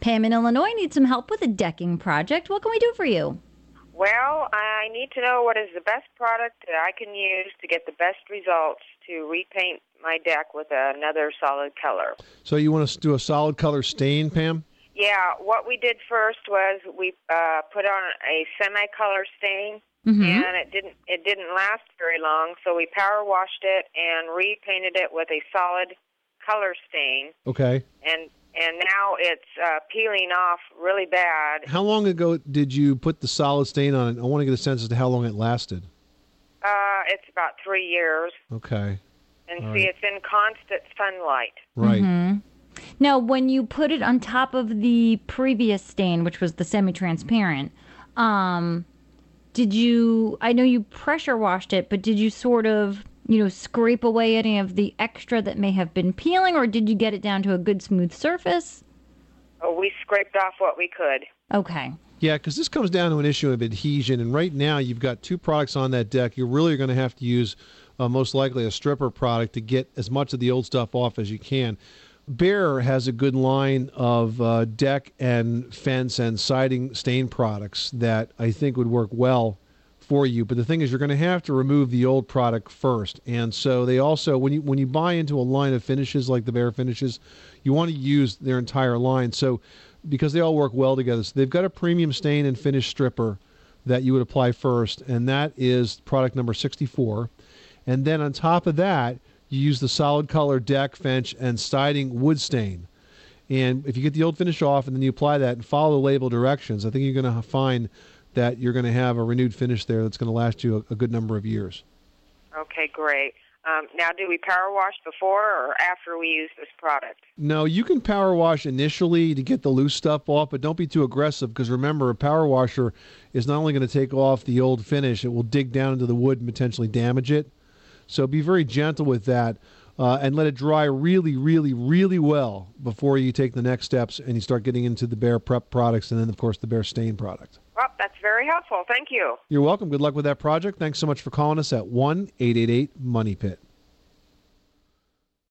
Pam in Illinois needs some help with a decking project. What can we do for you? Well, I need to know what is the best product that I can use to get the best results to repaint my deck with another solid color. So you want to do a solid color stain, Pam? Yeah, what we did first was we uh, put on a semi-color stain, Mhm. and it didn't it didn't last very long. So we power washed it and repainted it with a solid color stain, Okay. and and now it's uh, peeling off really bad. How long ago did you put the solid stain on it? I want to get a sense as to how long it lasted. Uh, it's about three years, Okay. and All see, right. it's in constant sunlight. Right. Mhm. Now, when you put it on top of the previous stain, which was the semi-transparent, um, did you? I know you pressure washed it, but did you sort of, you know, scrape away any of the extra that may have been peeling, or did you get it down to a good smooth surface? Oh, we scraped off what we could. Okay. Yeah, because this comes down to an issue of adhesion, and right now you've got two products on that deck. You're really going to have to use uh, most likely a stripper product to get as much of the old stuff off as you can. Behr has a good line of uh, deck and fence and siding stain products that I think would work well for you. But the thing is, you're going to have to remove the old product first. And so they also, when you when you buy into a line of finishes like the Behr finishes, you want to use their entire line. So because they all work well together. So they've got a premium stain and finish stripper that you would apply first, and that is product number 64. And then on top of that, you use the solid color deck, fence, and siding wood stain. And if you get the old finish off and then you apply that and follow the label directions, I think you're going to find that you're going to have a renewed finish there that's going to last you a, a good number of years. Okay, great. Um, now, do we power wash before or after we use this product? No, you can power wash initially to get the loose stuff off, but don't be too aggressive because remember, a power washer is not only going to take off the old finish, it will dig down into the wood and potentially damage it. So be very gentle with that uh, and let it dry really, really, really well before you take the next steps and you start getting into the Behr Prep products and then, of course, the Behr Stain product. Very helpful. Thank you. You're welcome. Good luck with that project. Thanks so much for calling us at 1 888 Money Pit.